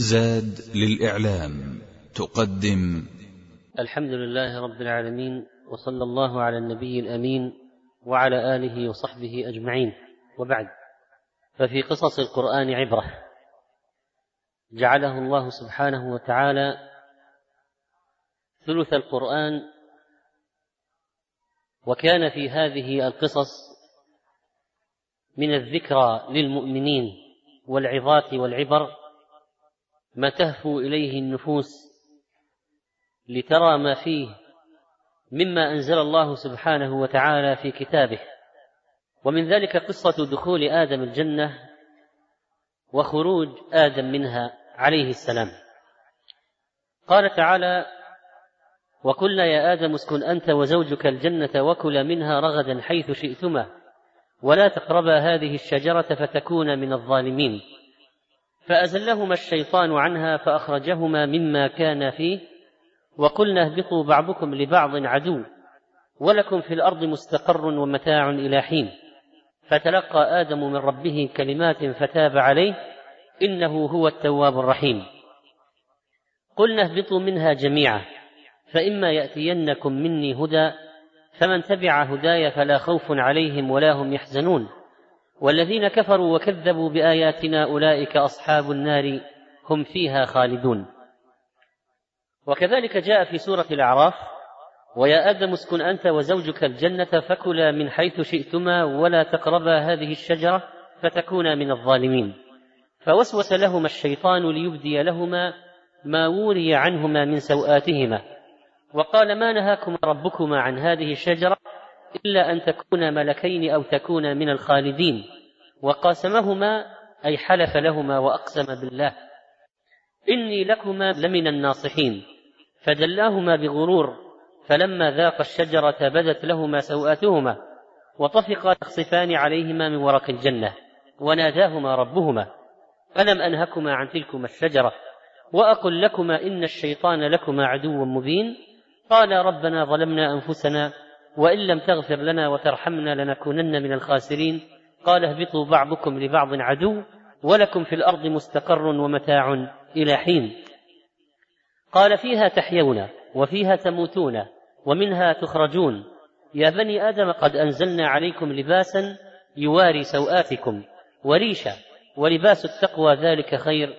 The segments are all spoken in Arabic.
زاد للإعلام تقدم. الحمد لله رب العالمين وصلى الله على النبي الأمين وعلى آله وصحبه أجمعين. وبعد ففي قصص القرآن عبرة. جعله الله سبحانه وتعالى ثلث القرآن وكان في هذه القصص من الذكرى للمؤمنين والعظات والعبر ما تهفو إليه النفوس لترى ما فيه مما أنزل الله سبحانه وتعالى في كتابه. ومن ذلك قصة دخول آدم الجنة وخروج آدم منها عليه السلام. قال تعالى وقلنا يا آدم اسكن أنت وزوجك الجنة وكلا منها رغدا حيث شئتما ولا تقربا هذه الشجرة فتكونا من الظالمين. فأزلهما الشيطان عنها فأخرجهما مما كان فيه وقلنا اهبطوا بعضكم لبعض عدو ولكم في الأرض مستقر ومتاع إلى حين. فتلقى آدم من ربه كلمات فتاب عليه إنه هو التواب الرحيم. قلنا اهبطوا منها جميعا فإما يأتينكم مني هدى فمن تبع هداي فلا خوف عليهم ولا هم يحزنون. والذين كفروا وكذبوا بآياتنا أولئك أصحاب النار هم فيها خالدون. وكذلك جاء في سورة الأعراف ويا آدم اسكن أنت وزوجك الجنة فكلا من حيث شئتما ولا تقربا هذه الشجرة فتكونا من الظالمين. فوسوس لهما الشيطان ليبدي لهما ما وري عنهما من سوآتهما. وقال ما نهاكما ربكما عن هذه الشجرة إلا أن تكونا ملكين أو تكونا من الخالدين. وقاسمهما أي حلف لهما وأقسم بالله. إني لكما لمن الناصحين. فدلاهما بغرور فلما ذاق الشجرة بدت لهما سوآتهما وطفقا يخصفان عليهما من ورق الجنة وناداهما ربهما. ألم أنهكما عن تلكما الشجرة؟ وأقل لكما إن الشيطان لكما عدو مبين. قال ربنا ظلمنا أنفسنا وإن لم تغفر لنا وترحمنا لنكونن من الخاسرين قال اهبطوا بعضكم لبعض عدو ولكم في الأرض مستقر ومتاع إلى حين. قال فيها تحيون وفيها تموتون ومنها تخرجون. يا بني آدم قد أنزلنا عليكم لباسا يواري سوآتكم وريشا ولباس التقوى ذلك خير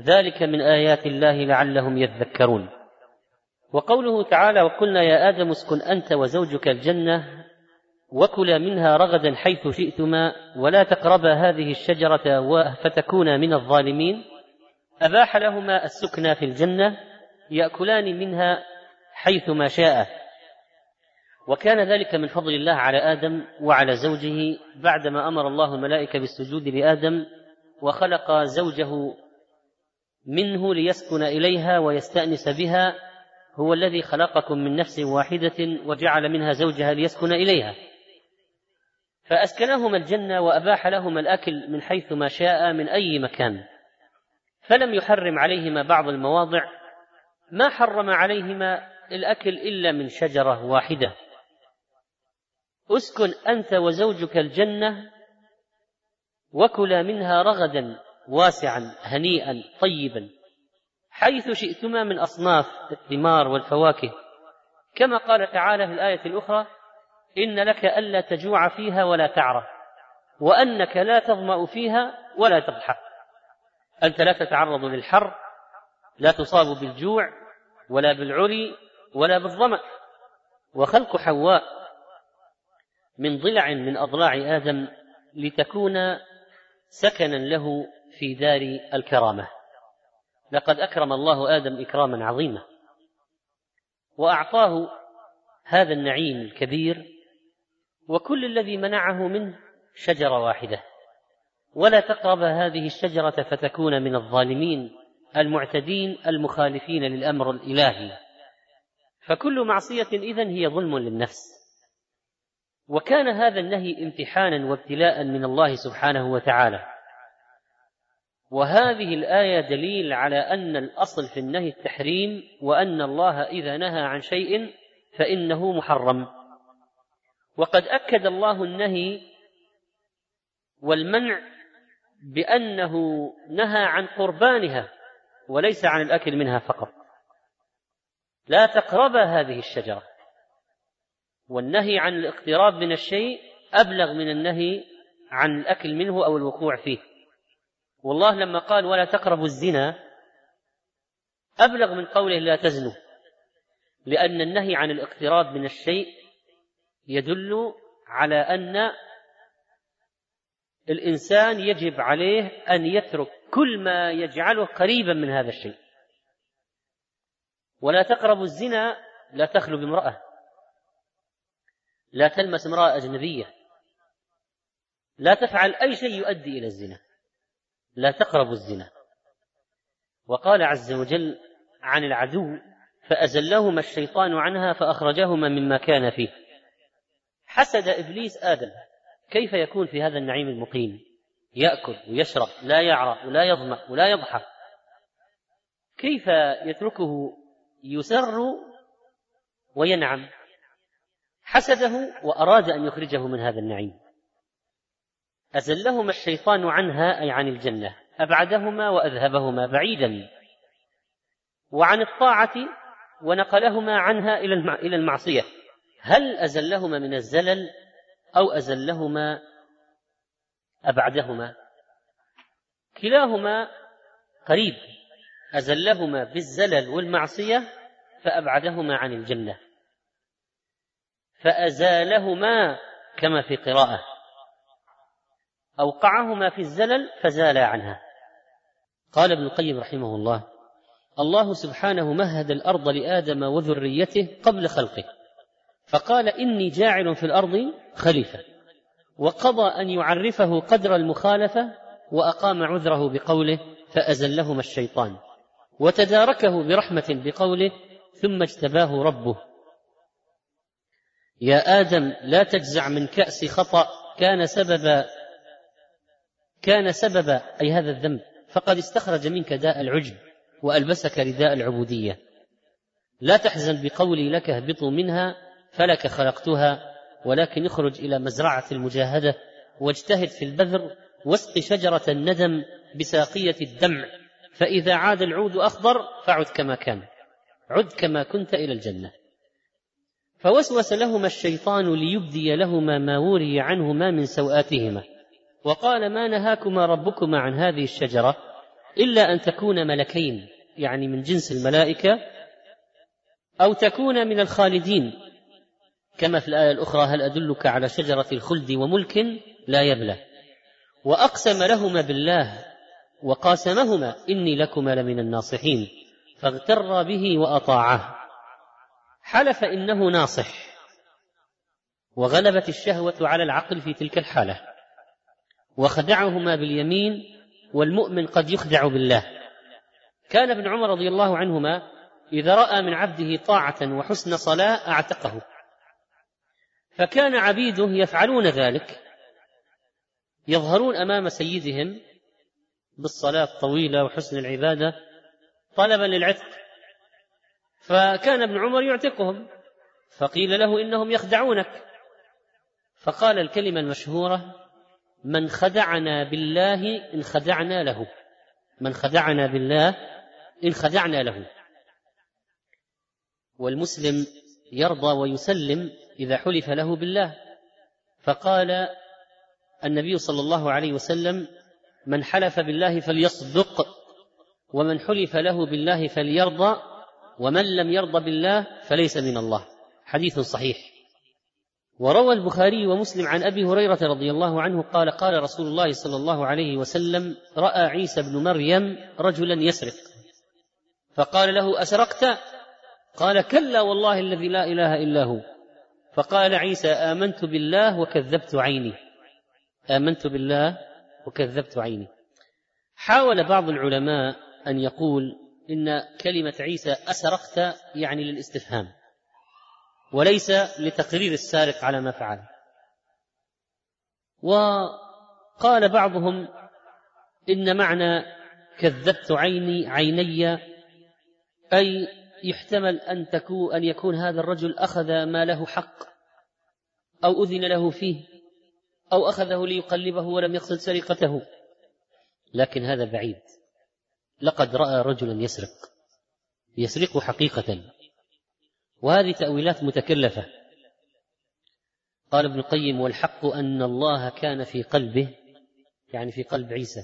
ذلك من آيات الله لعلهم يذكرون. وقوله تعالى وقلنا يا آدم اسكن أنت وزوجك الجنة وكلا منها رغدا حيث شئتما ولا تقربا هذه الشجرة فتكونا من الظالمين. أباح لهما السكنى في الجنة يأكلان منها حيثما شاء. وكان ذلك من فضل الله على آدم وعلى زوجه بعدما أمر الله الملائكة بالسجود لآدم وخلق زوجه منه ليسكن إليها ويستأنس بها هو الذي خلقكم من نفس واحدة وجعل منها زوجها ليسكن إليها. فأسكنهما الجنة وأباح لهما الأكل من حيث ما شاء من أي مكان. فلم يحرم عليهما بعض المواضع ما حرم عليهما الأكل إلا من شجرة واحدة. أسكن أنت وزوجك الجنة وكلا منها رغدا واسعا هنيئا طيبا. حيث شئتما من أصناف الثمار والفواكه. كما قال تعالى في الآية الأخرى إن لك ألا تجوع فيها ولا تعرى وأنك لا تظمأ فيها ولا تضحك أنت لا تتعرض للحر لا تصاب بالجوع ولا بالعري ولا بالظمأ. وخلق حواء من ضلع من أضلاع آدم لتكون سكنا له في دار الكرامة. لقد أكرم الله آدم إكراما عظيما. وأعطاه هذا النعيم الكبير وكل الذي منعه منه شجرة واحدة. ولا تقرب هذه الشجرة فتكون من الظالمين المعتدين المخالفين للأمر الإلهي. فكل معصية إذن هي ظلم للنفس. وكان هذا النهي امتحانا وابتلاء من الله سبحانه وتعالى. وهذه الآية دليل على أن الأصل في النهي التحريم وأن الله إذا نهى عن شيء فإنه محرم. وقد أكد الله النهي والمنع بأنه نهى عن قربانها وليس عن الأكل منها فقط. لا تقرب هذه الشجرة. والنهي عن الاقتراب من الشيء أبلغ من النهي عن الأكل منه أو الوقوع فيه. والله لما قال ولا تقربوا الزنا أبلغ من قوله لا تزنوا لأن النهي عن الاقتراب من الشيء يدل على أن الإنسان يجب عليه أن يترك كل ما يجعله قريبا من هذا الشيء. ولا تقربوا الزنا لا تخلو بامرأة. لا تلمس امرأة أجنبية. لا تفعل أي شيء يؤدي إلى الزنا. لا تقربوا الزنا. وقال عز وجل عن العدو فأزلهما الشيطان عنها فأخرجهما مما كان فيه. حسد إبليس آدم كيف يكون في هذا النعيم المقيم؟ يأكل ويشرب لا يعرى ولا يظمأ ولا يضحك كيف يتركه يسر وينعم؟ حسده وأراد أن يخرجه من هذا النعيم. أزلهما الشيطان عنها أي عن الجنة. أبعدهما وأذهبهما بعيدا. وعن الطاعة ونقلهما عنها إلى المعصية. هل أزلهما من الزلل أو أزلهما أبعدهما؟ كلاهما قريب. أزلهما بالزلل والمعصية فأبعدهما عن الجنة. فأزالهما كما في قراءة. أوقعهما في الزلل فزالا عنها. قال ابن القيم رحمه الله الله سبحانه مهد الأرض لآدم وذريته قبل خلقه فقال إني جاعل في الأرض خليفة وقضى أن يعرفه قدر المخالفة وأقام عذره بقوله فأزلهما الشيطان وتداركه برحمة بقوله ثم اجتباه ربه. يا آدم لا تجزع من كأس خطأ كان سبب كان سبب أي هذا الذنب فقد استخرج منك داء العجب وألبسك رداء العبودية. لا تحزن بقولي لك اهبطوا منها فلك خلقتها ولكن اخرج إلى مزرعة المجاهدة واجتهد في البذر واسق شجرة الندم بساقية الدمع فإذا عاد العود أخضر فعد كما كان عد كما كنت إلى الجنة. فوسوس لهما الشيطان ليبدي لهما ما وري عنهما من سوآتهما. وقال ما نهاكما ربكما عن هذه الشجرة إلا أن تكونا ملكين يعني من جنس الملائكة أو تكون من الخالدين. كما في الآية الأخرى هل أدلك على شجرة الخلد وملك؟ لا يبلى. وأقسم لهما بالله وقاسمهما إني لكما لمن الناصحين. فاغتر به وأطاعه. حلف إنه ناصح. وغلبت الشهوة على العقل في تلك الحالة. وخدعهما باليمين والمؤمن قد يخدع بالله. كان ابن عمر رضي الله عنهما إذا رأى من عبده طاعة وحسن صلاة أعتقه. فكان عبيده يفعلون ذلك. يظهرون أمام سيدهم بالصلاة الطويلة وحسن العبادة طلبا للعتق. فكان ابن عمر يعتقهم. فقيل له إنهم يخدعونك. فقال الكلمة المشهورة من خدعنا بالله إن خدعنا له. من خدعنا بالله إن خدعنا له. والمسلم يرضى ويسلم إذا حلف له بالله. فقال النبي صلى الله عليه وسلم من حلف بالله فليصدق ومن حلف له بالله فليرضى ومن لم يرضى بالله فليس من الله. حديث صحيح. وروى البخاري ومسلم عن أبي هريرة رضي الله عنه قال قال رسول الله صلى الله عليه وسلم رأى عيسى بن مريم رجلا يسرق. فقال له أسرقت؟ قال كلا والله الذي لا إله إلا هو. فقال عيسى آمنت بالله وكذبت عيني. آمنت بالله وكذبت عيني. حاول بعض العلماء أن يقول إن كلمة عيسى أسرقت يعني للاستفهام. وليس لتقرير السارق على ما فعل. وقال بعضهم إن معنى كذبت عيني عيني أي يحتمل أن تكون أن يكون هذا الرجل أخذ ما له حق أو أذن له فيه أو أخذه ليقلبه ولم يقصد سرقته. لكن هذا بعيد. لقد رأى رجلا يسرق. يسرق حقيقه. وهذه تأويلات متكلفة. قال ابن القيم والحق أن الله كان في قلبه يعني في قلب عيسى.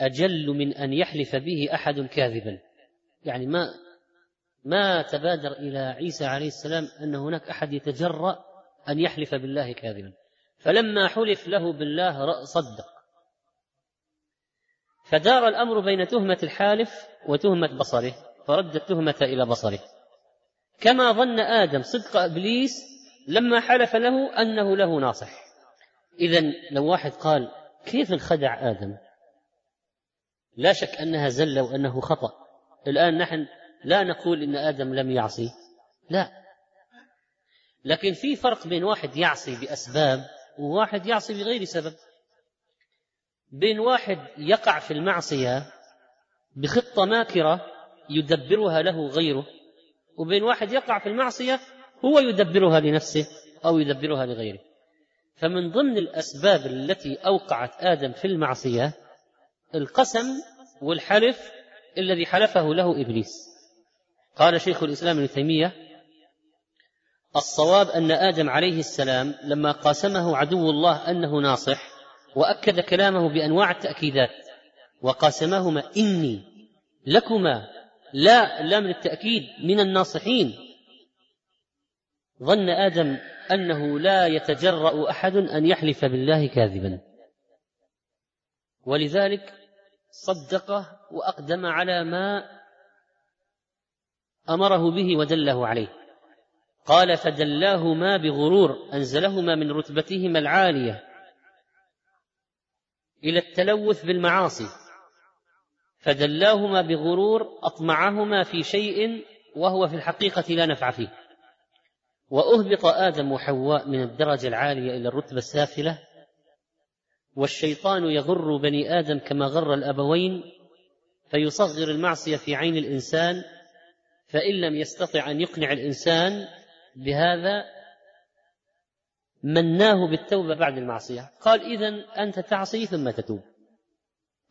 أجل من أن يحلف به أحد كاذبا. يعني ما ما تبادر إلى عيسى عليه السلام أن هناك أحد يتجرأ أن يحلف بالله كاذبا. فلما حلف له بالله صدق. فدار الأمر بين تهمة الحالف وتهمة بصره فرد التهمة إلى بصره. كما ظن آدم صدق إبليس لما حلف له أنه له ناصح. اذا لو واحد قال كيف انخدع آدم؟ لا شك أنها زلة وأنه خطأ. الآن نحن لا نقول إن آدم لم يعصي. لا. لكن في فرق بين واحد يعصي بأسباب وواحد يعصي بغير سبب. بين واحد يقع في المعصية بخطة ماكرة يدبرها له غيره. وبين واحد يقع في المعصية هو يدبرها لنفسه أو يدبرها لغيره. فمن ضمن الأسباب التي أوقعت آدم في المعصية القسم والحلف الذي حلفه له إبليس. قال شيخ الإسلام ابن تيمية الصواب أن آدم عليه السلام لما قاسمه عدو الله أنه ناصح وأكد كلامه بأنواع التأكيدات وقاسمهما إني لكما لا لام للتاكيد من الناصحين. ظن آدم أنه لا يتجرأ أحد أن يحلف بالله كاذبا. ولذلك صدقه وأقدم على ما أمره به ودله عليه. قال فدلاهما بغرور أنزلهما من رتبتهما العالية إلى التلوث بالمعاصي. فدلاهما بغرور أطمعهما في شيء وهو في الحقيقة لا نفع فيه. وأهبط آدم وحواء من الدرجة العالية إلى الرتبة السافلة والشيطان يغر بني آدم كما غر الأبوين فيصغر المعصية في عين الإنسان فإن لم يستطع أن يقنع الإنسان بهذا مناه بالتوبة بعد المعصية. قال اذا أنت تعصي ثم تتوب.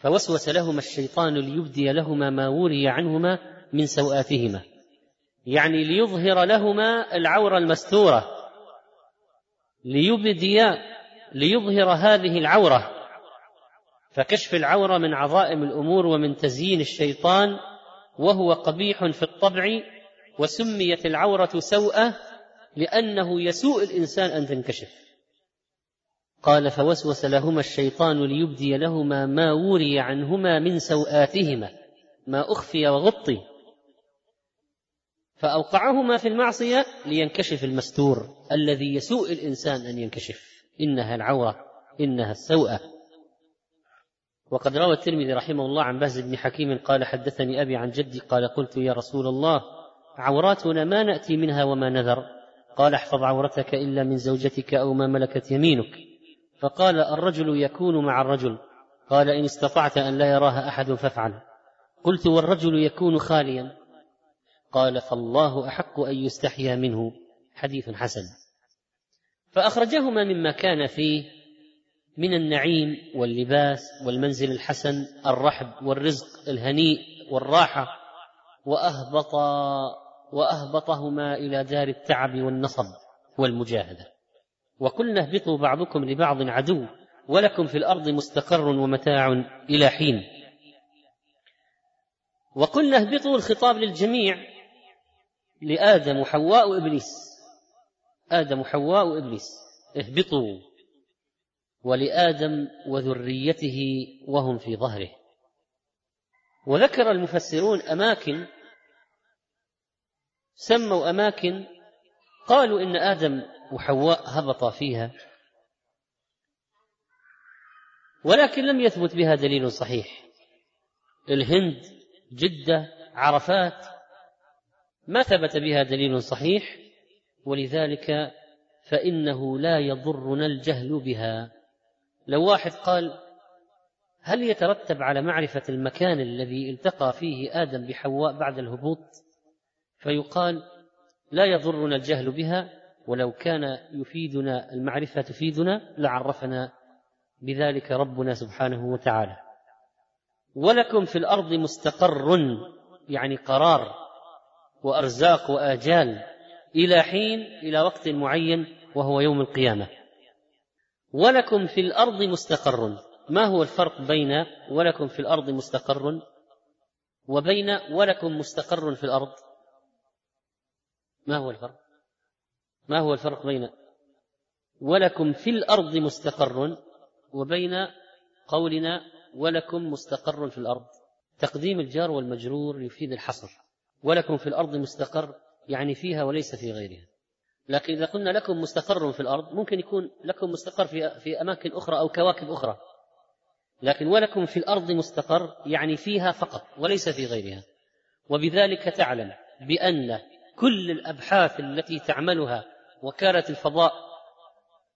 فوسوس لهما الشيطان ليبدي لهما ما وري عنهما من سوآتهما. يعني ليظهر لهما العورة المستورة. ليبدي ليظهر هذه العورة. فكشف العورة من عظائم الأمور ومن تزيين الشيطان وهو قبيح في الطبع وسميت العورة سوءة لأنه يسوء الإنسان أن تنكشف. قال فوسوس لهما الشيطان ليبدي لهما ما وري عنهما من سوآتهما ما أخفي وغطي. فأوقعهما في المعصية لينكشف المستور الذي يسوء الإنسان أن ينكشف. إنها العورة إنها السوءة. وقد روى الترمذي رحمه الله عن بهز بن حكيم قال حدثني أبي عن جدي قال قلت يا رسول الله عوراتنا ما نأتي منها وما نذر؟ قال احفظ عورتك إلا من زوجتك أو ما ملكت يمينك. فقال الرجل يكون مع الرجل. قال إن استطعت أن لا يراها أحد فافعل. قلت والرجل يكون خاليا. قال فالله أحق أن يستحيا منه. حديث حسن. فأخرجهما مما كان فيه من النعيم واللباس والمنزل الحسن الرحب والرزق الهنيء والراحة وأهبط وأهبطهما إلى دار التعب والنصب والمجاهدة. وقلنا اهبطوا بعضكم لبعض عدو ولكم في الأرض مستقر ومتاع إلى حين. وقلنا اهبطوا الخطاب للجميع لآدم وحواء وابليس آدم وحواء وابليس اهبطوا. ولآدم وذريته وهم في ظهره. وذكر المفسرون أماكن سموا أماكن قالوا إن آدم وحواء هبط فيها ولكن لم يثبت بها دليل صحيح. الهند جدة عرفات ما ثبت بها دليل صحيح ولذلك فإنه لا يضرنا الجهل بها. لو واحد قال هل يترتب على معرفة المكان الذي التقى فيه آدم بحواء بعد الهبوط؟ فيقال لا يضرنا الجهل بها ولو كان يفيدنا المعرفة تفيدنا لعرفنا بذلك ربنا سبحانه وتعالى. ولكم في الأرض مستقر يعني قرار وأرزاق وآجال إلى حين إلى وقت معين وهو يوم القيامة. ولكم في الأرض مستقر. ما هو الفرق بين ولكم في الأرض مستقر وبين ولكم مستقر في الأرض؟ ما هو الفرق؟ ما هو الفرق بين ولكم في الأرض مستقر وبين قولنا ولكم مستقر في الأرض؟ تقديم الجار والمجرور يفيد الحصر. ولكم في الأرض مستقر يعني فيها وليس في غيرها. لكن إذا قلنا لكم مستقر في الأرض ممكن يكون لكم مستقر في في أماكن أخرى أو كواكب أخرى. لكن ولكم في الأرض مستقر يعني فيها فقط وليس في غيرها. وبذلك تعلم بأن كل الأبحاث التي تعملها وكالة الفضاء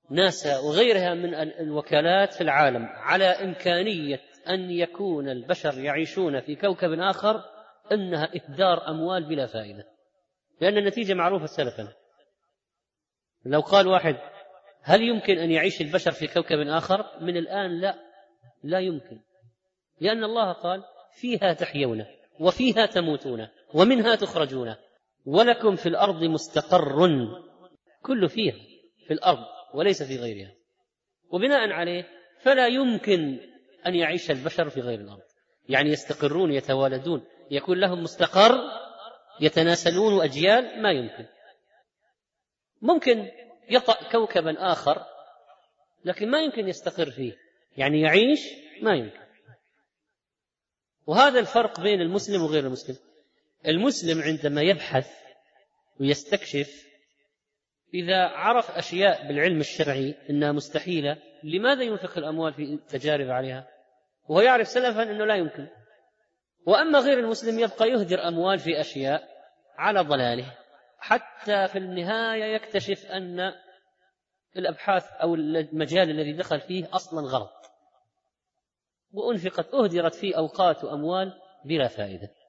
ناسا وغيرها من الوكالات في العالم على إمكانية أن يكون البشر يعيشون في كوكب آخر إنها اهدار أموال بلا فائدة. لأن النتيجة معروفة سلفا. لو قال واحد هل يمكن أن يعيش البشر في كوكب آخر؟ من الآن لا. لا يمكن. لأن الله قال فيها تحيون وفيها تموتون ومنها تخرجون. ولكم في الأرض مستقر. كل فيها في الأرض وليس في غيرها. وبناء عليه فلا يمكن أن يعيش البشر في غير الأرض. يعني يستقرون يتوالدون يكون لهم مستقر يتناسلون أجيال ما يمكن. ممكن يطأ كوكبا آخر لكن ما يمكن يستقر فيه. يعني يعيش ما يمكن. وهذا الفرق بين المسلم وغير المسلم. المسلم عندما يبحث ويستكشف إذا عرف أشياء بالعلم الشرعي أنها مستحيلة لماذا ينفق الأموال في تجارب عليها؟ وهو يعرف سلفا أنه لا يمكن. وأما غير المسلم يبقى يهدر أموال في أشياء على ضلاله حتى في النهاية يكتشف أن الأبحاث أو المجال الذي دخل فيه أصلا غلط. وأنفقت أهدرت فيه أوقات وأموال بلا فائدة.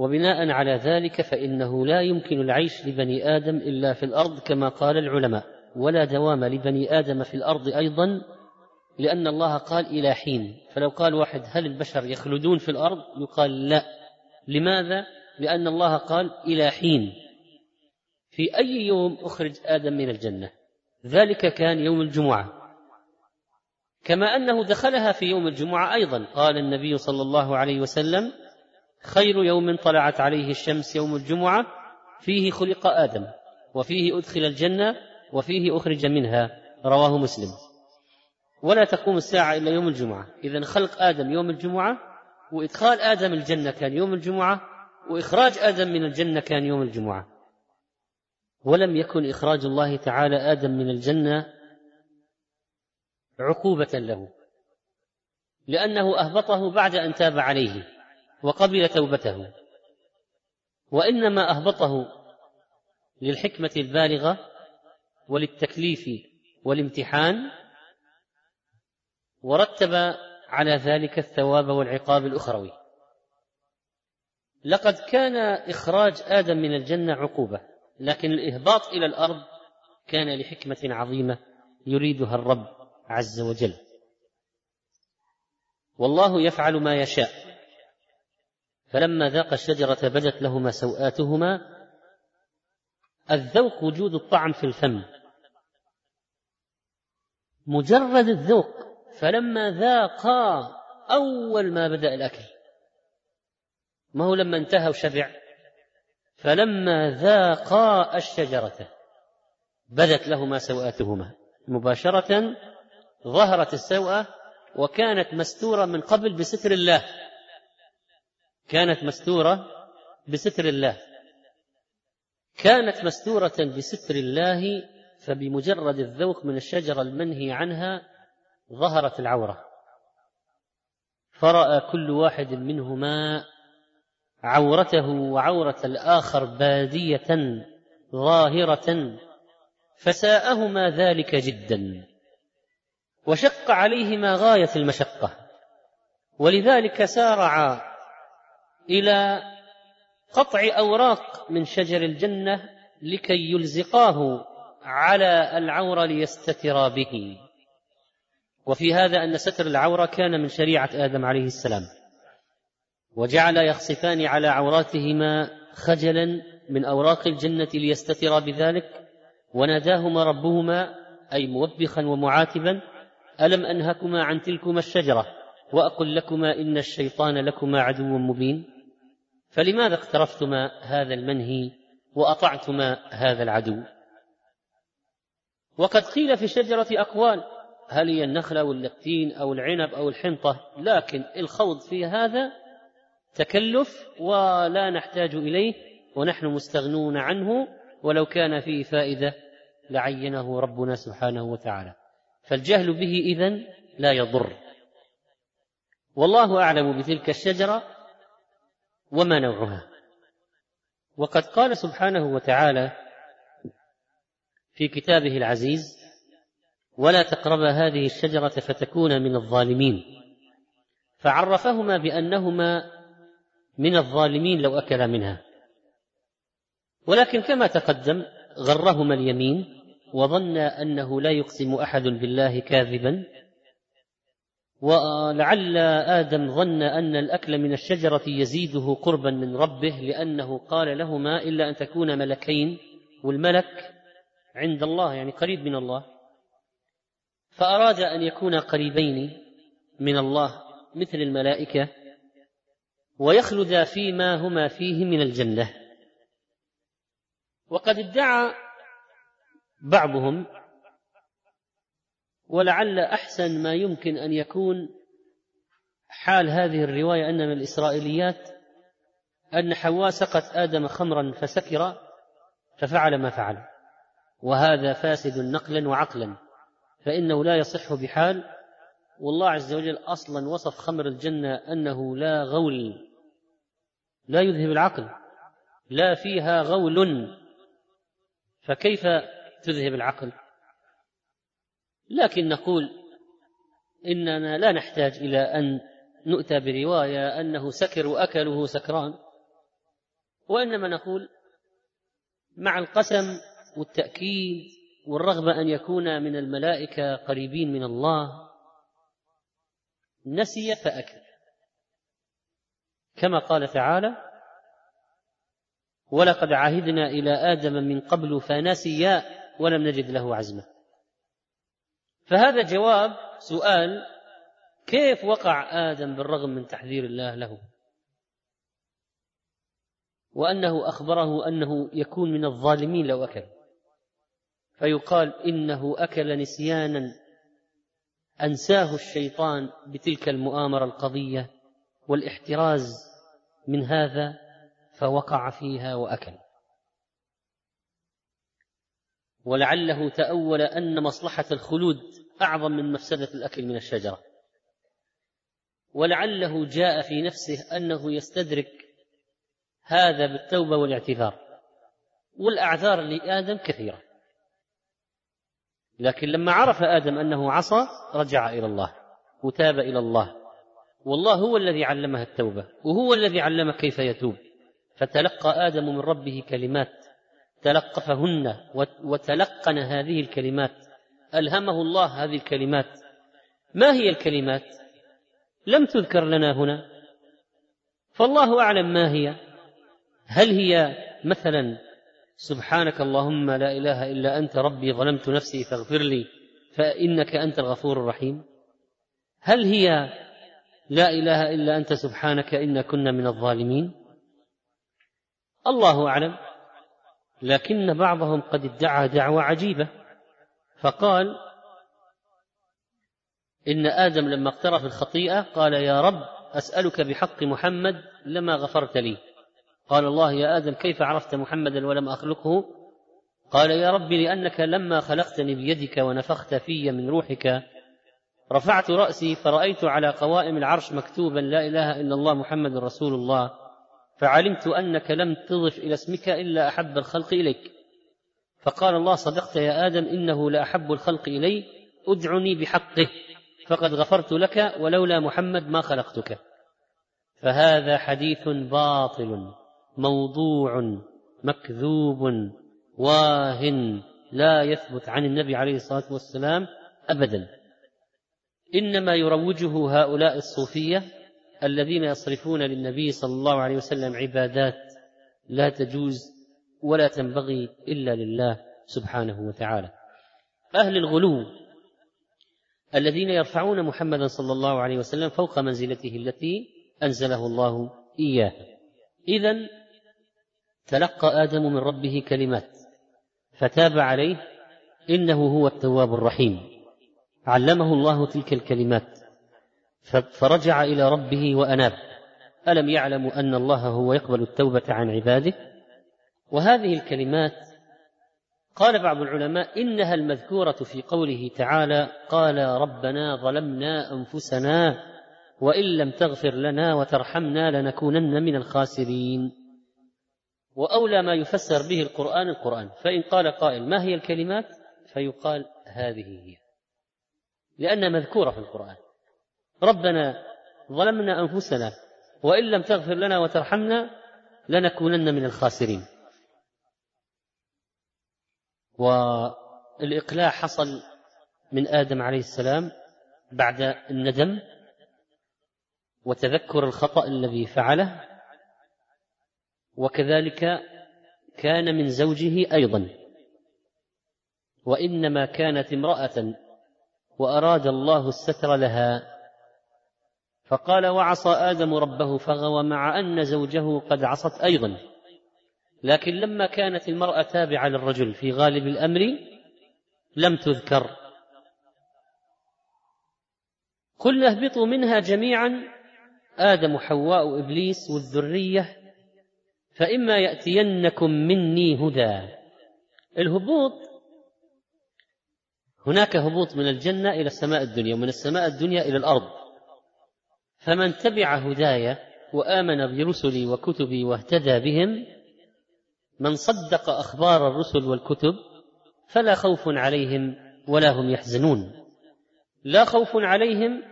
وبناء على ذلك فإنه لا يمكن العيش لبني آدم إلا في الأرض كما قال العلماء ولا دوام لبني آدم في الأرض أيضا لأن الله قال إلى حين. فلو قال واحد هل البشر يخلدون في الأرض؟ يقال لا. لماذا؟ لأن الله قال إلى حين. في أي يوم أخرج آدم من الجنة؟ ذلك كان يوم الجمعة. كما أنه دخلها في يوم الجمعة أيضا. قال النبي صلى الله عليه وسلم خير يوم طلعت عليه الشمس يوم الجمعة فيه خلق آدم وفيه أدخل الجنة وفيه أخرج منها رواه مسلم. ولا تقوم الساعة إلا يوم الجمعة. إذا خلق آدم يوم الجمعة وإدخال آدم الجنة كان يوم الجمعة وإخراج آدم من الجنة كان يوم الجمعة. ولم يكن إخراج الله تعالى آدم من الجنة عقوبة له لأنه أهبطه بعد أن تاب عليه. وقبل توبته. وإنما أهبطه للحكمة البالغة وللتكليف والامتحان ورتب على ذلك الثواب والعقاب الأخروي. لقد كان إخراج آدم من الجنة عقوبة لكن الإهباط إلى الأرض كان لحكمة عظيمة يريدها الرب عز وجل. والله يفعل ما يشاء. فلما ذاق الشجرة بدت لهما سوآتهما الذوق وجود الطعم في الفم. مجرد الذوق فلما ذاقا أول ما بدأ الأكل. ما هو لما انتهى وشبع؟ فلما ذاقا الشجرة بدت لهما سوآتهما. مباشرة ظهرت السوءة وكانت مستورة من قبل بستر الله. كانت مستورة بستر الله. كانت مستورة بستر الله فبمجرد الذوق من الشجرة المنهي عنها ظهرت العورة. فرأى كل واحد منهما عورته وعورة الآخر بادية ظاهرة فساءهما ذلك جدا. وشق عليهما غاية المشقة. ولذلك سارعا إلى قطع أوراق من شجر الجنة لكي يلزقاه على العور ليستترا به. وفي هذا أن ستر العورة كان من شريعة آدم عليه السلام. وجعل يخصفان على عوراتهما خجلا من أوراق الجنة ليستترا بذلك وناداهما ربهما أي موبخا ومعاتبا ألم أنهكما عن تلكما الشجرة؟ وأقل لكما إن الشيطان لكما عدو مبين. فلماذا اقترفتما هذا المنهي وأطعتما هذا العدو؟ وقد قيل في الشجرة أقوال هل هي النخلة ولا أو العنب أو الحنطة؟ لكن الخوض في هذا تكلف ولا نحتاج إليه ونحن مستغنون عنه ولو كان فيه فائدة لعينه ربنا سبحانه وتعالى. فالجهل به إذن لا يضر. والله أعلم بتلك الشجرة وما نوعها. وقد قال سبحانه وتعالى في كتابه العزيز ولا تقربا هذه الشجرة فتكون من الظالمين. فعرفهما بأنهما من الظالمين لو أكلا منها. ولكن كما تقدم غرهما اليمين وظن أنه لا يقسم أحد بالله كاذبا ولعل آدم ظن أن الأكل من الشجرة يزيده قربا من ربه لأنه قال لهما إلا أن تكون ملكين والملك عند الله يعني قريب من الله. فأراد أن يكون قريبين من الله مثل الملائكة ويخلد فيما هما فيه من الجنة. وقد ادعى بعضهم ولعل أحسن ما يمكن أن يكون حال هذه الرواية أن من الإسرائيليات أن حواء سقت آدم خمرا فسكر ففعل ما فعل. وهذا فاسد نقلا وعقلا. فإنه لا يصح بحال. والله عز وجل أصلا وصف خمر الجنة أنه لا غول. لا يذهب العقل. لا فيها غول. فكيف تذهب العقل؟ لكن نقول إننا لا نحتاج إلى أن نؤتى برواية أنه سكر وأكله سكران وإنما نقول مع القسم والتأكيد والرغبة أن يكون من الملائكة قريبين من الله نسي فأكل. كما قال تعالى ولقد عهدنا إلى آدم من قبل فنسي ولم نجد له عزما. فهذا جواب سؤال كيف وقع آدم بالرغم من تحذير الله له؟ وأنه أخبره أنه يكون من الظالمين لو أكل. فيقال إنه أكل نسيانا أنساه الشيطان بتلك المؤامرة القضية والاحتراز من هذا فوقع فيها وأكل. ولعله تأول أن مصلحة الخلود أعظم من مفسدة الأكل من الشجرة. ولعله جاء في نفسه أنه يستدرك هذا بالتوبة والاعتذار. والأعذار لآدم كثيرة. لكن لما عرف آدم أنه عصى رجع إلى الله وتاب إلى الله. والله هو الذي علمه التوبة وهو الذي علمه كيف يتوب. فتلقى آدم من ربه كلمات تلقفهن وتلقن هذه الكلمات ألهمه الله هذه الكلمات. ما هي الكلمات؟ لم تذكر لنا هنا. فالله أعلم ما هي. هل هي مثلا سبحانك اللهم لا إله إلا أنت ربي ظلمت نفسي فاغفر لي فإنك أنت الغفور الرحيم؟ هل هي لا إله إلا أنت سبحانك انا كنا من الظالمين؟ الله أعلم. لكن بعضهم قد ادعى دعوة عجيبة. فقال إن آدم لما اقترف الخطيئة قال يا رب أسألك بحق محمد لما غفرت لي. قال الله يا آدم كيف عرفت محمدا ولم أخلقه؟ قال يا رب لأنك لما خلقتني بيدك ونفخت في من روحك رفعت رأسي فرأيت على قوائم العرش مكتوبا لا إله إلا الله محمد رسول الله فعلمت أنك لم تضف إلى اسمك إلا أحب الخلق إليك. فقال الله صدقت يا آدم إنه لأحب الخلق إلي أدعني بحقه فقد غفرت لك ولولا محمد ما خلقتك. فهذا حديث باطل موضوع مكذوب واهن لا يثبت عن النبي عليه الصلاة والسلام ابدا. إنما يروجه هؤلاء الصوفية الذين يصرفون للنبي صلى الله عليه وسلم عبادات لا تجوز ولا تنبغي إلا لله سبحانه وتعالى. أهل الغلو الذين يرفعون محمدا صلى الله عليه وسلم فوق منزلته التي أنزله الله إياه. اذا تلقى آدم من ربه كلمات فتاب عليه إنه هو التواب الرحيم. علمه الله تلك الكلمات فرجع إلى ربه وأناب. ألم يعلموا أن الله هو يقبل التوبة عن عباده؟ وهذه الكلمات قال بعض العلماء إنها المذكورة في قوله تعالى قال ربنا ظلمنا أنفسنا وإن لم تغفر لنا وترحمنا لنكونن من الخاسرين. وأولى ما يفسر به القرآن القرآن فإن قال قائل ما هي الكلمات؟ فيقال هذه هي. لأنها مذكورة في القرآن. ربنا ظلمنا أنفسنا وإن لم تغفر لنا وترحمنا لنكونن من الخاسرين. والإقلاع حصل من آدم عليه السلام بعد الندم وتذكر الخطأ الذي فعله وكذلك كان من زوجه أيضا. وإنما كانت امرأة وأراد الله الستر لها فقال وعصى آدم ربه فغوى مع أن زوجه قد عصت أيضا. لكن لما كانت المرأة تابعة للرجل في غالب الأمر لم تذكر. قلنا اهبطوا منها جميعا آدم حواء ابليس والذرية فإما يأتينكم مني هدى. الهبوط هناك هبوط من الجنة إلى السماء الدنيا ومن السماء الدنيا إلى الأرض. فمن تبع هداي وآمن برسلي وكتبي واهتدى بهم من صدق أخبار الرسل والكتب فلا خوف عليهم ولا هم يحزنون. لا خوف عليهم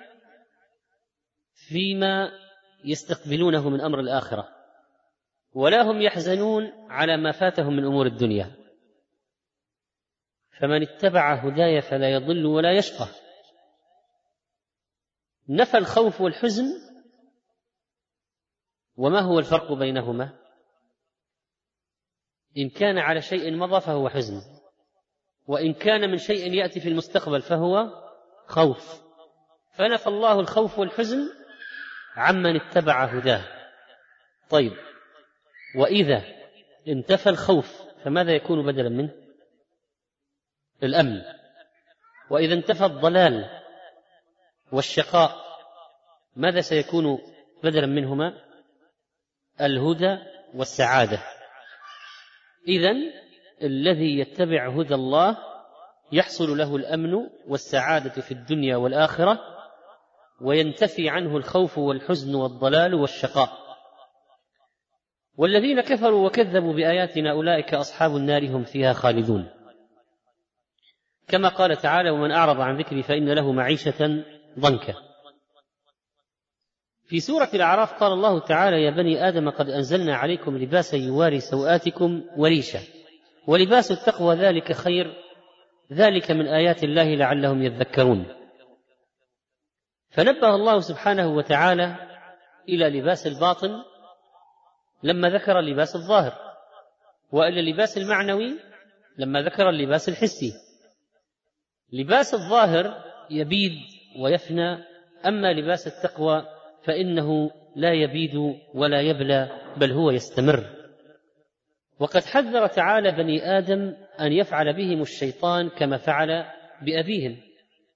فيما يستقبلونه من أمر الآخرة ولا هم يحزنون على ما فاتهم من أمور الدنيا. فمن اتبع هداي فلا يضل ولا يشقى. نفى الخوف والحزن وما هو الفرق بينهما؟ إن كان على شيء مضى فهو حزن. وإن كان من شيء يأتي في المستقبل فهو خوف. فنفى الله الخوف والحزن عمن اتبع هداه طيب. وإذا انتفى الخوف فماذا يكون بدلا منه؟ الأمن. وإذا انتفى الضلال والشقاء ماذا سيكون بدلا منهما؟ الهدى والسعادة. اذا الذي يتبع هدى الله يحصل له الأمن والسعادة في الدنيا والآخرة وينتفي عنه الخوف والحزن والضلال والشقاء. والذين كفروا وكذبوا بآياتنا أولئك أصحاب النار هم فيها خالدون. كما قال تعالى ومن أعرض عن ذكري فإن له معيشة ضنكا. في سورة الأعراف قال الله تعالى يا بني آدم قد أنزلنا عليكم لباسا يواري سوآتكم وريشا. ولباس التقوى ذلك خير ذلك من آيات الله لعلهم يذكرون. فنبه الله سبحانه وتعالى إلى لباس الباطن لما ذكر اللباس الظاهر وإلى اللباس المعنوي لما ذكر اللباس الحسي. لباس الظاهر يبيد ويفنى أما لباس التقوى فإنه لا يبيد ولا يبلى بل هو يستمر. وقد حذر تعالى بني آدم أن يفعل بهم الشيطان كما فعل بأبيهم.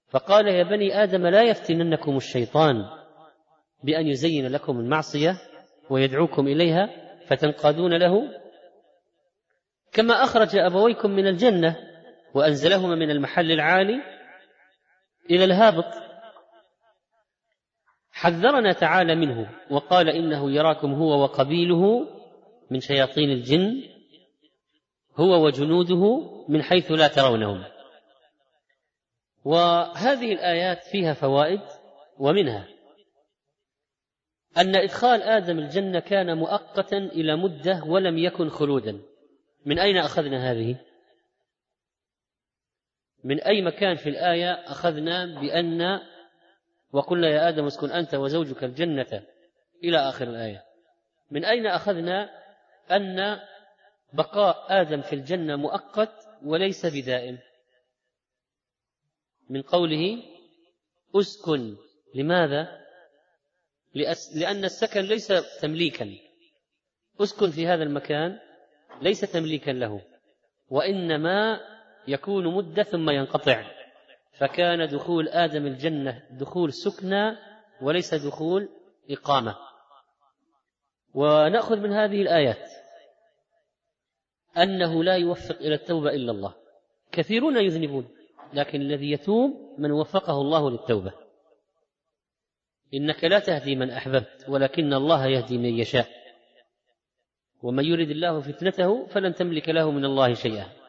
فقال يا بني آدم لا يفتننكم الشيطان بأن يزين لكم المعصية ويدعوكم إليها فتنقادون له. كما أخرج أبويكم من الجنة وأنزلهما من المحل العالي إلى الهابط. حذرنا تعالى منه وقال إنه يراكم هو وقبيله من شياطين الجن هو وجنوده من حيث لا ترونهم. وهذه الآيات فيها فوائد ومنها أن إدخال آدم الجنة كان مؤقتا إلى مدة ولم يكن خلودا. من أين أخذنا هذه؟ من أي مكان في الآية أخذنا بأن وقلنا يا آدم اسكن أنت وزوجك الجنة إلى آخر الآية. من أين أخذنا أن بقاء آدم في الجنة مؤقت وليس بدائم؟ من قوله اسكن. لماذا؟ لأن السكن ليس تمليكا. اسكن في هذا المكان ليس تمليكا له وإنما يكون مدة ثم ينقطع. فكان دخول آدم الجنة دخول سكنى وليس دخول إقامة. ونأخذ من هذه الآيات أنه لا يوفق إلى التوبة إلا الله. كثيرون يذنبون لكن الذي يتوب من وفقه الله للتوبة. إنك لا تهدي من أحببت ولكن الله يهدي من يشاء. ومن يرد الله فتنته فلن تملك له من الله شيئا.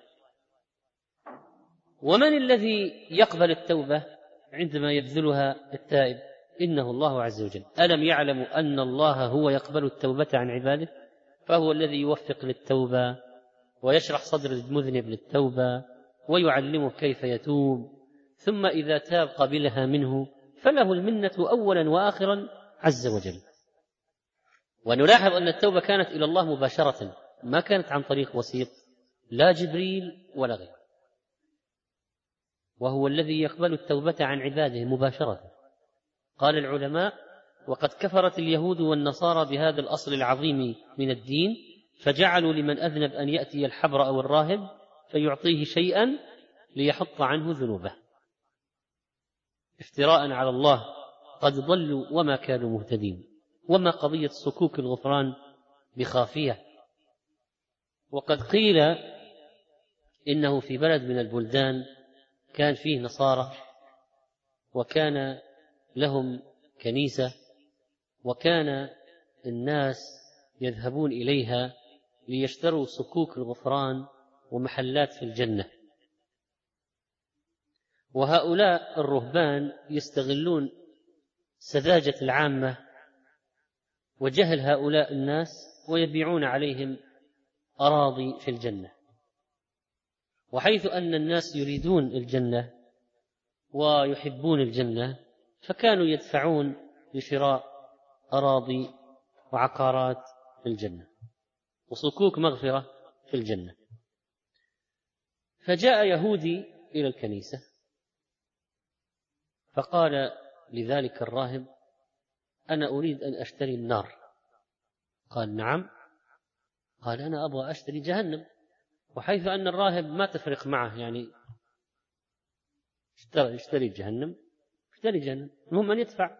ومن الذي يقبل التوبة عندما يبذلها التائب؟ إنه الله عز وجل. ألم يعلموا أن الله هو يقبل التوبة عن عباده؟ فهو الذي يوفق للتوبة ويشرح صدر المذنب للتوبة ويعلمه كيف يتوب. ثم إذا تاب قبلها منه فله المنة أولا وآخرا عز وجل. ونلاحظ أن التوبة كانت إلى الله مباشرة ما كانت عن طريق وسيط لا جبريل ولا غيره. وهو الذي يقبل التوبة عن عباده مباشرة. قال العلماء وقد كفرت اليهود والنصارى بهذا الأصل العظيم من الدين فجعلوا لمن أذنب أن يأتي الحبر أو الراهب فيعطيه شيئا ليحط عنه ذنوبه. افتراء على الله قد ضلوا وما كانوا مهتدين وما قضية صكوك الغفران بخافية. وقد قيل إنه في بلد من البلدان كان فيه نصارى وكان لهم كنيسة وكان الناس يذهبون إليها ليشتروا صكوك الغفران ومحلات في الجنة. وهؤلاء الرهبان يستغلون سذاجة العامة وجهل هؤلاء الناس ويبيعون عليهم أراضي في الجنة. وحيث أن الناس يريدون الجنة ويحبون الجنة فكانوا يدفعون لشراء أراضي وعقارات في الجنة وصكوك مغفرة في الجنة. فجاء يهودي إلى الكنيسة فقال لذلك الراهب أنا أريد أن أشتري النار. قال نعم. قال أنا أبغى أشتري جهنم. وحيث أن الراهب ما تفرق معه يعني اشتري, جهنم اشتري جهنم المهم أن يدفع.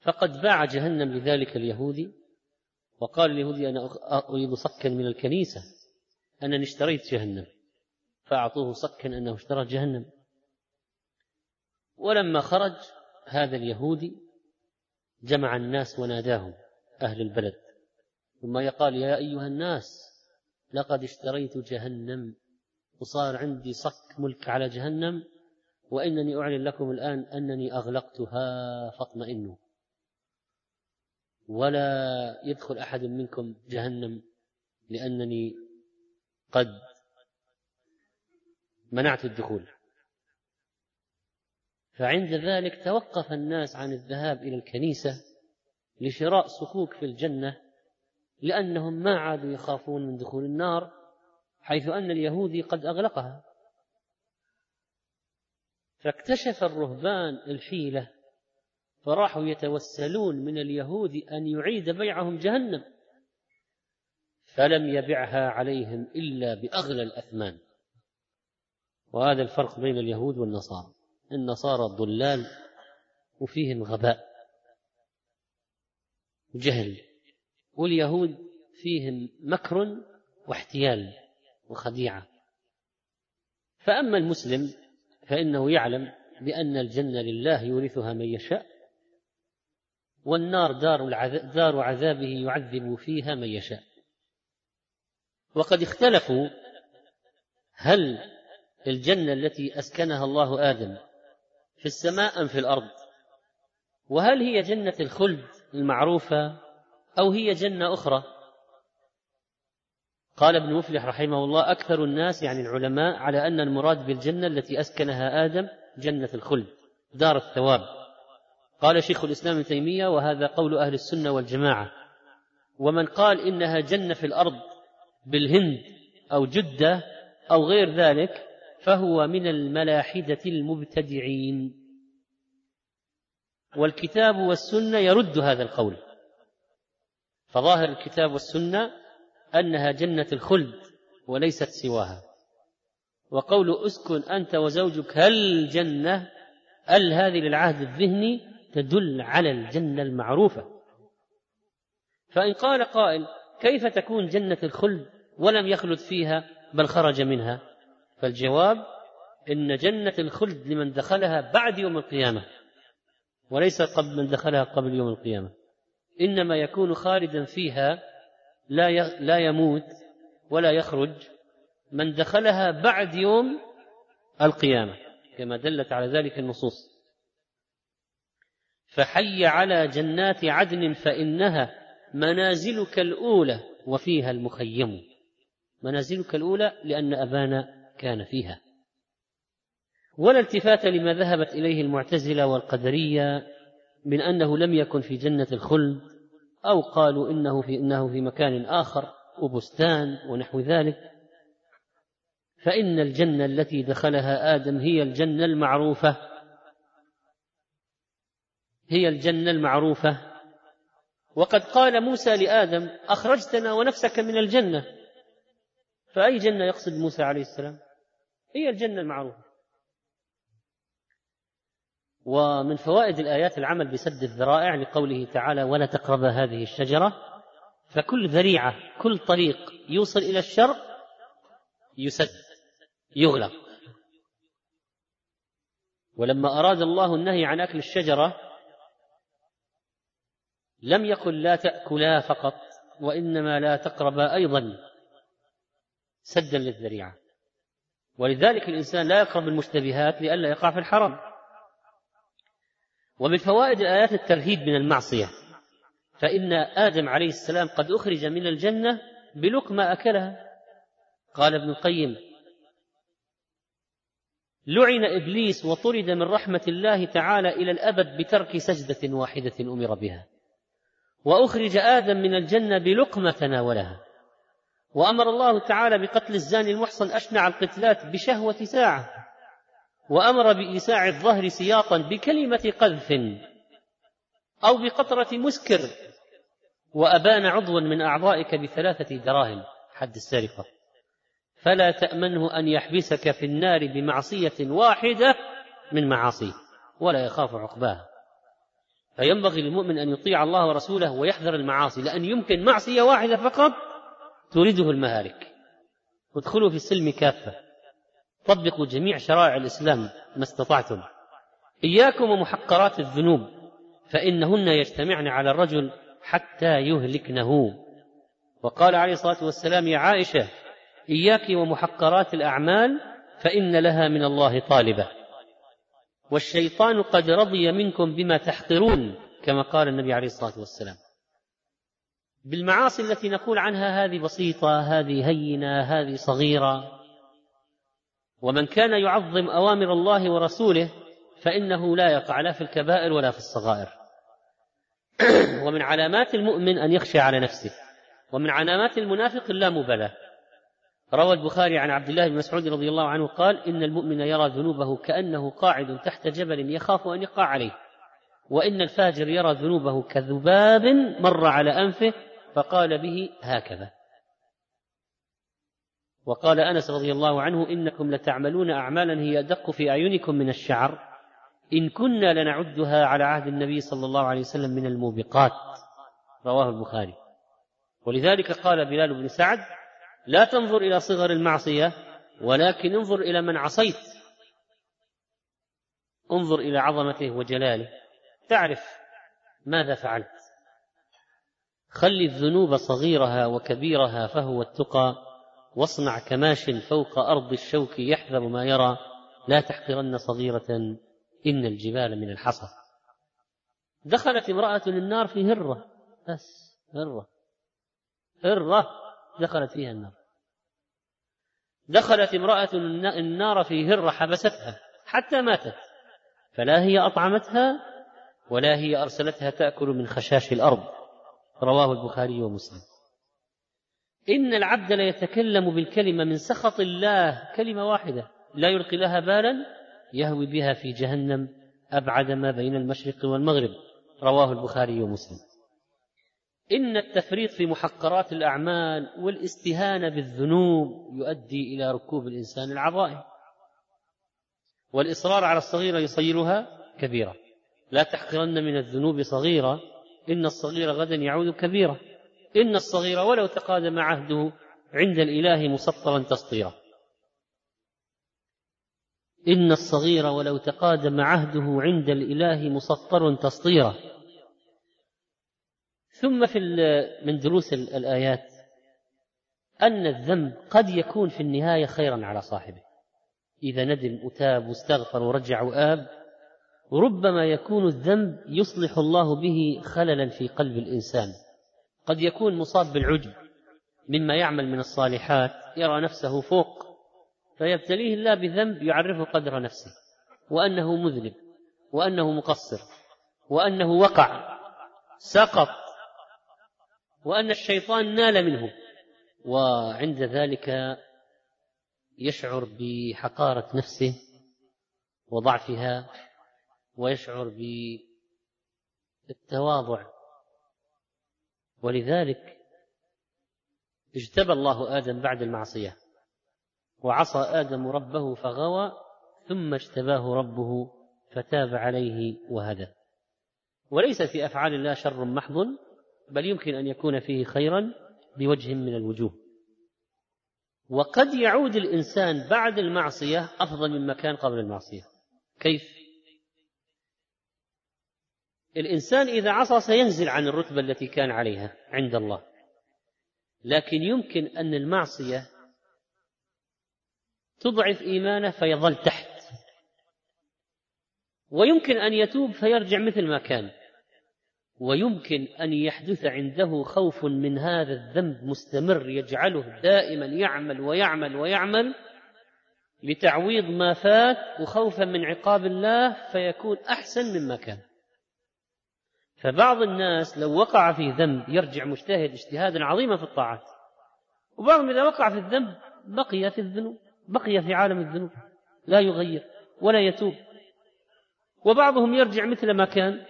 فقد باع جهنم لذلك اليهودي وقال اليهودي أنا أريد صكا من الكنيسة أنني اشتريت جهنم فأعطوه صكا أنه اشترى جهنم. ولما خرج هذا اليهودي جمع الناس وناداهم أهل البلد. ثم يقال يا أيها الناس لقد اشتريت جهنم وصار عندي صك ملك على جهنم وإنني أعلن لكم الآن أنني أغلقتها فاطمئنوا. ولا يدخل أحد منكم جهنم لأنني قد منعت الدخول. فعند ذلك توقف الناس عن الذهاب إلى الكنيسة لشراء صكوك في الجنة لأنهم ما عادوا يخافون من دخول النار حيث أن اليهودي قد أغلقها. فاكتشف الرهبان الحيلة فراحوا يتوسلون من اليهود أن يعيد بيعهم جهنم. فلم يبعها عليهم إلا بأغلى الأثمان. وهذا الفرق بين اليهود والنصارى. النصارى ضلال وفيهم غباء وجهل. واليهود فيهم مكر واحتيال وخديعة. فأما المسلم فإنه يعلم بأن الجنة لله يورثها من يشاء والنار دار, دار عذابه يعذب فيها من يشاء. وقد اختلفوا هل الجنة التي أسكنها الله آدم في السماء أم في الأرض وهل هي جنة الخلد المعروفة أو هي جنة أخرى. قال ابن مفلح رحمه الله أكثر الناس يعني العلماء على أن المراد بالجنة التي أسكنها آدم جنة الخلد دار الثواب. قال شيخ الإسلام ابن تيمية وهذا قول أهل السنة والجماعة. ومن قال إنها جنة في الأرض بالهند أو جدة أو غير ذلك فهو من الملاحدة المبتدعين. والكتاب والسنة يرد هذا القول. فظاهر الكتاب والسنة أنها جنة الخلد وليست سواها. وقول أسكن أنت وزوجك هل جنة؟ ال هذه للعهد الذهني تدل على الجنة المعروفة. فإن قال قائل كيف تكون جنة الخلد ولم يخلد فيها بل خرج منها؟ فالجواب إن جنة الخلد لمن دخلها بعد يوم القيامة وليس قبل من دخلها قبل يوم القيامة. إنما يكون خالدا فيها لا لا يموت ولا يخرج من دخلها بعد يوم القيامة كما دلت على ذلك النصوص. فحي على جنات عدن فإنها منازلك الأولى وفيها المخيم. منازلك الأولى لأن أبانا كان فيها. ولا التفات لما ذهبت إليه المعتزلة والقدرية من أنه لم يكن في جنة الخلد أو قالوا إنه في إنه في مكان آخر وبستان ونحو ذلك فإن الجنة التي دخلها آدم هي الجنة المعروفة. هي الجنة المعروفة. وقد قال موسى لآدم أخرجتنا ونفسك من الجنة. فأي جنة يقصد موسى عليه السلام؟ هي الجنة المعروفة. ومن فوائد الآيات العمل بسد الذرائع لقوله تعالى ولا تقرب هذه الشجرة فكل ذريعة كل طريق يوصل إلى الشر يسد يغلق. ولما أراد الله النهي عن أكل الشجرة لم يقل لا تأكلا فقط وإنما لا تقربا أيضا سدا للذريعة. ولذلك الإنسان لا يقرب المشتبهات لئلا يقع في الحرام. ومن فوائد الآيات الترهيب من المعصية فإن آدم عليه السلام قد أخرج من الجنة بلقمة أكلها. قال ابن القيم لعن إبليس وطرد من رحمة الله تعالى إلى الأبد بترك سجدة واحدة أمر بها. وأخرج آدم من الجنة بلقمة تناولها. وأمر الله تعالى بقتل الزاني المحصن أشنع القتلات بشهوة ساعة. وأمر بإيساع الظهر سياطا بكلمة قذف أو بقطرة مسكر وأبان عضوا من أعضائك بثلاثة دراهم. حد السرقة. فلا تأمنه أن يحبسك في النار بمعصية واحدة من معاصيه ولا يخاف عقباها فينبغي للمؤمن أن يطيع الله ورسوله ويحذر المعاصي لأن يمكن معصية واحدة فقط تورده المهالك. ادخلوا في السلم كافة. طبقوا جميع شرائع الإسلام ما استطعتم. إياكم ومحقرات الذنوب فإنهن يجتمعن على الرجل حتى يهلكنه. وقال عليه الصلاة والسلام يا عائشة إياك ومحقرات الأعمال فإن لها من الله طالبة. والشيطان قد رضي منكم بما تحقرون كما قال النبي عليه الصلاة والسلام. بالمعاصي التي نقول عنها هذه بسيطة هذه هينة هذه صغيرة ومن كان يعظم أوامر الله ورسوله فإنه لا يقع لا في الكبائر ولا في الصغائر. ومن علامات المؤمن أن يخشى على نفسه. ومن علامات المنافق اللامبالاه روى البخاري عن عبد الله بن مسعود رضي الله عنه قال إن المؤمن يرى ذنوبه كأنه قاعد تحت جبل يخاف أن يقع عليه. وإن الفاجر يرى ذنوبه كذباب مر على أنفه فقال به هكذا. وقال أنس رضي الله عنه إنكم لتعملون أعمالا هي ادق في أعينكم من الشعر إن كنا لنعدها على عهد النبي صلى الله عليه وسلم من الموبقات. رواه البخاري. ولذلك قال بلال بن سعد لا تنظر إلى صغر المعصية ولكن انظر إلى من عصيت. انظر إلى عظمته وجلاله. تعرف ماذا فعلت. خل الذنوب صغيرها وكبيرها فهو التقى. واصنع كماش فوق أرض الشوك يحذر ما يرى لا تحقرن صغيرة إن الجبال من الحصى. دخلت امرأة النار في هرة بس هرة هرة دخلت فيها النار. دخلت امرأة النار في هرة حبستها حتى ماتت فلا هي أطعمتها ولا هي أرسلتها تأكل من خشاش الأرض. رواه البخاري ومسلم. إن العبد ليتكلم بالكلمة من سخط الله كلمة واحدة لا يلقي لها بالا يهوي بها في جهنم أبعد ما بين المشرق والمغرب. رواه البخاري ومسلم. إن التفريط في محقرات الأعمال والإستهانة بالذنوب يؤدي إلى ركوب الإنسان العظائم. والإصرار على الصغيرة يصيرها كبيرة. لا تحقرن من الذنوب صغيرة إن الصغير غدا يعود كبيرة. إن الصغير ولو تقادم عهده عند الإله مسطرا تسطيرا. إن الصغير ولو تقادم عهده عند الإله مسطر تسطيرا. ثم في من دروس الآيات أن الذنب قد يكون في النهاية خيرا على صاحبه. إذا ندم وتاب واستغفر ورجع وآب ربما يكون الذنب يصلح الله به خللا في قلب الإنسان. قد يكون مصاب بالعجب مما يعمل من الصالحات يرى نفسه فوق فيبتليه الله بذنب يعرفه قدر نفسه وأنه مذنب وأنه مقصر وأنه وقع سقط وأن الشيطان نال منه وعند ذلك يشعر بحقارة نفسه وضعفها ويشعر بالتواضع ولذلك اجتبى الله آدم بعد المعصية وعصى آدم ربه فغوى ثم اجتباه ربه فتاب عليه وهدى. وليس في أفعال الله شر محض بل يمكن أن يكون فيه خيرا بوجه من الوجوه. وقد يعود الإنسان بعد المعصية أفضل مما كان قبل المعصية. كيف؟ الإنسان إذا عصى سينزل عن الرتبة التي كان عليها عند الله. لكن يمكن أن المعصية تضعف إيمانه فيظل تحت. ويمكن أن يتوب فيرجع مثل ما كان. ويمكن أن يحدث عنده خوف من هذا الذنب مستمر يجعله دائما يعمل ويعمل ويعمل لتعويض ما فات وخوفا من عقاب الله فيكون أحسن مما كان. فبعض الناس لو وقع في ذنب يرجع مجتهد اجتهادا عظيما في الطاعات. وبعضهم إذا وقع في الذنب بقي في الذنوب بقي في عالم الذنوب. لا يغير ولا يتوب. وبعضهم يرجع مثل ما كان.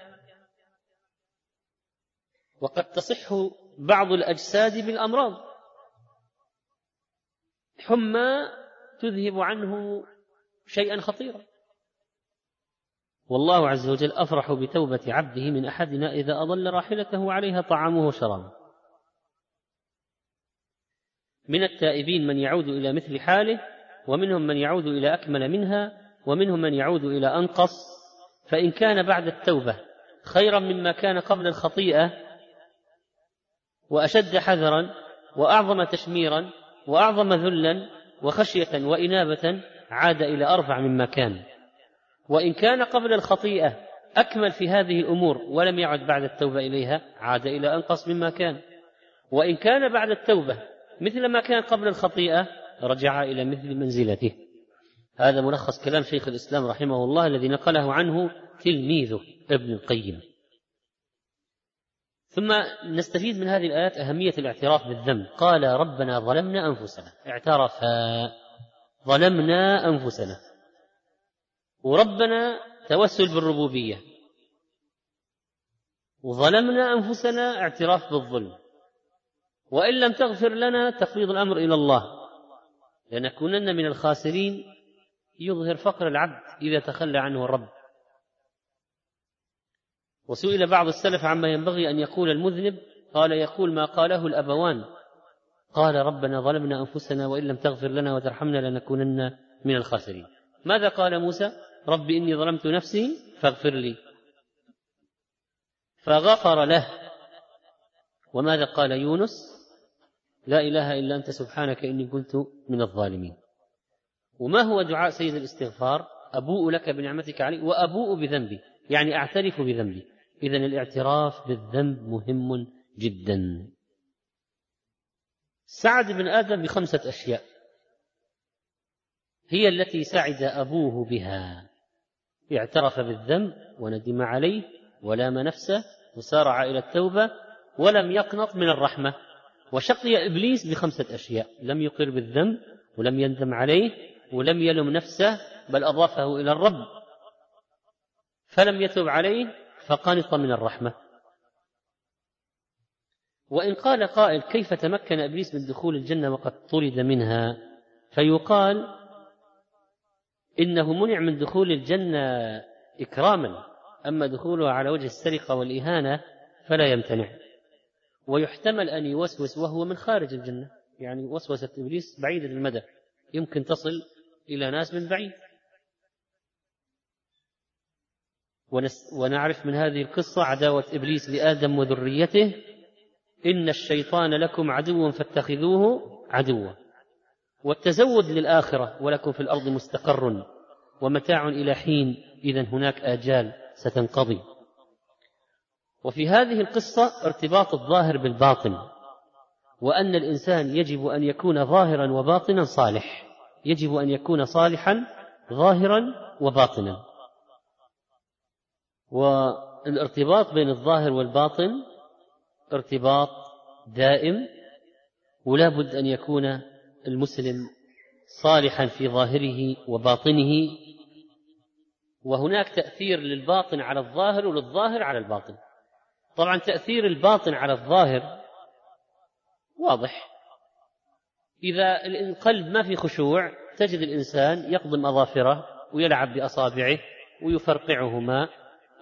وقد تصح بعض الأجساد بالأمراض. حمى تذهب عنه شيئا خطيرا. والله عز وجل أفرح بتوبة عبده من أحدنا إذا أضل راحلته عليها طعامه وشرابه. من التائبين من يعود إلى مثل حاله ومنهم من يعود إلى أكمل منها ومنهم من يعود إلى أنقص. فإن كان بعد التوبة خيرا مما كان قبل الخطيئة وأشد حذرا وأعظم تشميرا وأعظم ذلا وخشية وإنابة عاد إلى أرفع مما كان. وإن كان قبل الخطيئة أكمل في هذه الأمور ولم يعد بعد التوبة إليها عاد إلى أنقص مما كان. وإن كان بعد التوبة مثل ما كان قبل الخطيئة رجع إلى مثل منزلته. هذا ملخص كلام شيخ الإسلام رحمه الله الذي نقله عنه تلميذه ابن القيم. ثم نستفيد من هذه الآيات أهمية الاعتراف بالذنب. قال ربنا ظلمنا أنفسنا. اعترفا. ظلمنا أنفسنا. وربنا توسل بالربوبية. وظلمنا أنفسنا اعتراف بالظلم. وإن لم تغفر لنا تفويض الأمر إلى الله. لنكونن من الخاسرين. يظهر فقر العبد إذا تخلى عنه الرب. وسئل بعض السلف عما ينبغي أن يقول المذنب. قال يقول ما قاله الأبوان. قال ربنا ظلمنا أنفسنا وإن لم تغفر لنا وترحمنا لنكونن من الخاسرين. ماذا قال موسى؟ رب إني ظلمت نفسي فاغفر لي. فغفر له. وماذا قال يونس؟ لا إله إلا أنت سبحانك إني كنت من الظالمين. وما هو دعاء سيد الاستغفار؟ أبوء لك بنعمتك علي وأبوء بذنبي. يعني أعترف بذنبي. إذا الاعتراف بالذنب مهم جدا. سعد بن آدم بخمسة أشياء. هي التي سعد أبوه بها. اعترف بالذنب وندم عليه ولام نفسه وسارع إلى التوبة ولم يقنط من الرحمة. وشقي إبليس بخمسة أشياء لم يقر بالذنب ولم يندم عليه ولم يلم نفسه بل أضافه إلى الرب. فلم يتب عليه فقنط من الرحمة. وإن قال قائل كيف تمكن إبليس من دخول الجنة وقد طرد منها؟ فيقال إنه منع من دخول الجنة إكراما أما دخولها على وجه السرقة والإهانة فلا يمتنع. ويحتمل أن يوسوس وهو من خارج الجنة يعني وسوسة إبليس بعيدة المدى يمكن تصل إلى ناس من بعيد. ونعرف من هذه القصة عداوة إبليس لآدم وذريته إن الشيطان لكم عدو فاتخذوه عدوا. والتزود للآخرة ولكم في الأرض مستقر ومتاع إلى حين إذا هناك آجال ستنقضي. وفي هذه القصة ارتباط الظاهر بالباطن وأن الإنسان يجب أن يكون ظاهرا وباطنا صالح. يجب أن يكون صالحا ظاهرا وباطنا. والارتباط بين الظاهر والباطن ارتباط دائم ولا بد أن يكون المسلم صالحا في ظاهره وباطنه وهناك تأثير للباطن على الظاهر وللظاهر على الباطن. طبعا تأثير الباطن على الظاهر واضح. إذا القلب ما في خشوع تجد الإنسان يقضم أظافره ويلعب بأصابعه ويفرقعهما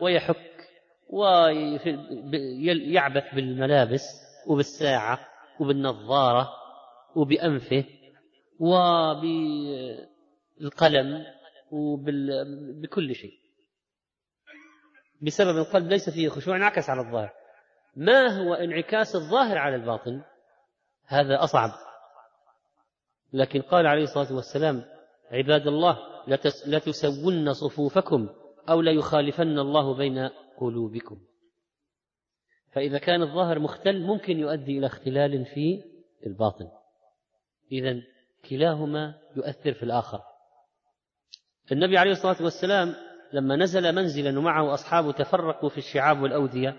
ويحك ويعبث بالملابس وبالساعة وبالنظارة. وبأنفه وبالقلم وبكل شيء. بسبب القلب ليس فيه خشوع انعكس على الظاهر. ما هو انعكاس الظاهر على الباطن؟ هذا أصعب. لكن قال عليه الصلاة والسلام عباد الله لتسون صفوفكم أو ليخالفن الله بين قلوبكم. فإذا كان الظاهر مختل ممكن يؤدي إلى اختلال في الباطن. إذا كلاهما يؤثر في الآخر. النبي عليه الصلاة والسلام لما نزل منزلا ومعه أصحابه تفرقوا في الشعاب والأودية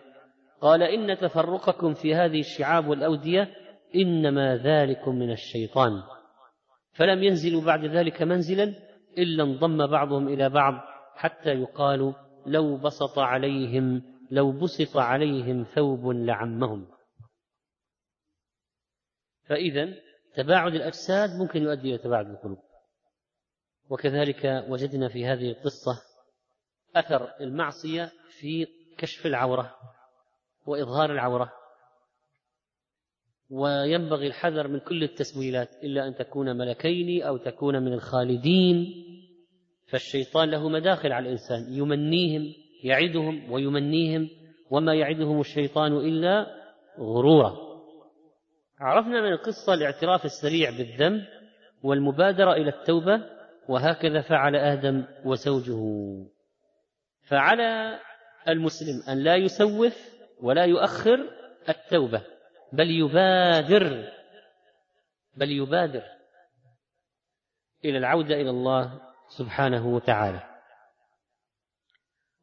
قال إن تفرقكم في هذه الشعاب والأودية إنما ذلكم من الشيطان. فلم ينزلوا بعد ذلك منزلا إلا انضم بعضهم إلى بعض حتى يقال لو بسط عليهم لو بسط عليهم ثوب لعمهم. فإذا تباعد الأجساد ممكن يؤدي إلى تباعد القلوب. وكذلك وجدنا في هذه القصة أثر المعصية في كشف العورة وإظهار العورة. وينبغي الحذر من كل التسويلات إلا أن تكون ملكين أو تكون من الخالدين. فالشيطان له مداخل على الإنسان يمنيهم يعدهم ويمنيهم وما يعدهم الشيطان إلا غرورا. عرفنا من القصة الاعتراف السريع بالذنب والمبادرة إلى التوبة وهكذا فعل آدم وزوجه. فعلى المسلم أن لا يسوف ولا يؤخر التوبة بل يبادر بل يبادر إلى العودة إلى الله سبحانه وتعالى.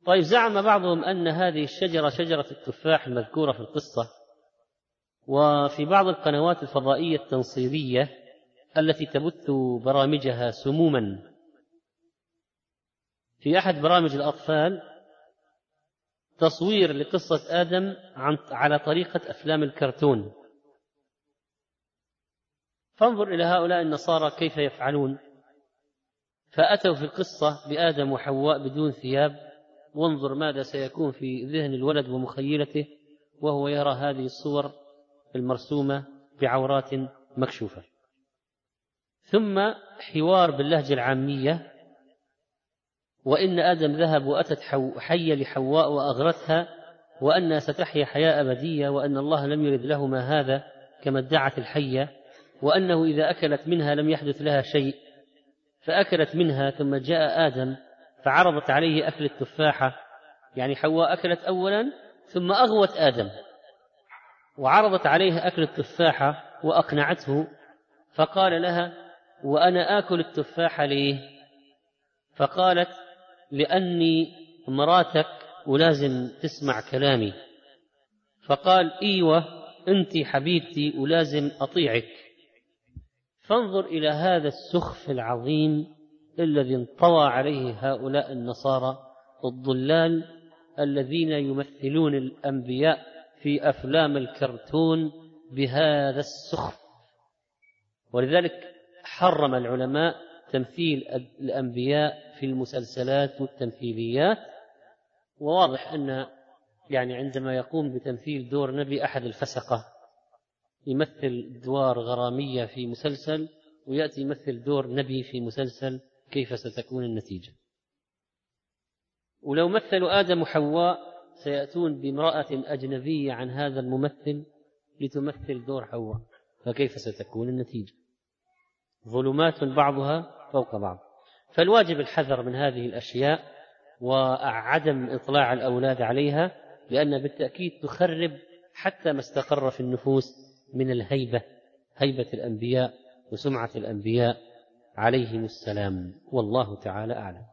طيب زعم بعضهم أن هذه الشجرة شجرة التفاح المذكورة في القصة. وفي بعض القنوات الفضائية التنصيرية التي تبث برامجها سموما. في أحد برامج الأطفال تصوير لقصة آدم عن على طريقة أفلام الكرتون. فانظر إلى هؤلاء النصارى كيف يفعلون. فأتوا في القصة بآدم وحواء بدون ثياب. وانظر ماذا سيكون في ذهن الولد ومخيلته وهو يرى هذه الصور. المرسومة بعورات مكشوفة. ثم حوار باللهجة العامية وإن آدم ذهب وأتت حية لحواء وأغرتها وأنها ستحيا حياة أبدية وأن الله لم يرد لهما هذا كما ادعت الحية وأنه إذا أكلت منها لم يحدث لها شيء فأكلت منها ثم جاء آدم فعرضت عليه أكل التفاحة. يعني حواء أكلت أولا ثم أغوت آدم. وعرضت عليه أكل التفاحة وأقنعته فقال لها وأنا آكل التفاحة ليه فقالت لأني مراتك ولازم تسمع كلامي. فقال إيوه أنت حبيبتي ولازم أطيعك. فانظر إلى هذا السخف العظيم الذي انطوى عليه هؤلاء النصارى الضلال الذين يمثلون الأنبياء في أفلام الكرتون بهذا السخف. ولذلك حرم العلماء تمثيل الأنبياء في المسلسلات والتمثيليات وواضح أن يعني عندما يقوم بتمثيل دور نبي أحد الفسقة يمثل ادوار غرامية في مسلسل ويأتي يمثل دور نبي في مسلسل كيف ستكون النتيجة؟ ولو مثلوا آدم وحواء سيأتون بامرأة أجنبية عن هذا الممثل لتمثل دور حواء. فكيف ستكون النتيجة؟ ظلمات بعضها فوق بعض. فالواجب الحذر من هذه الأشياء وعدم إطلاع الأولاد عليها لأن بالتأكيد تخرب حتى ما استقر في النفوس من الهيبة هيبة الأنبياء وسمعة الأنبياء. عليهم السلام. والله تعالى أعلم.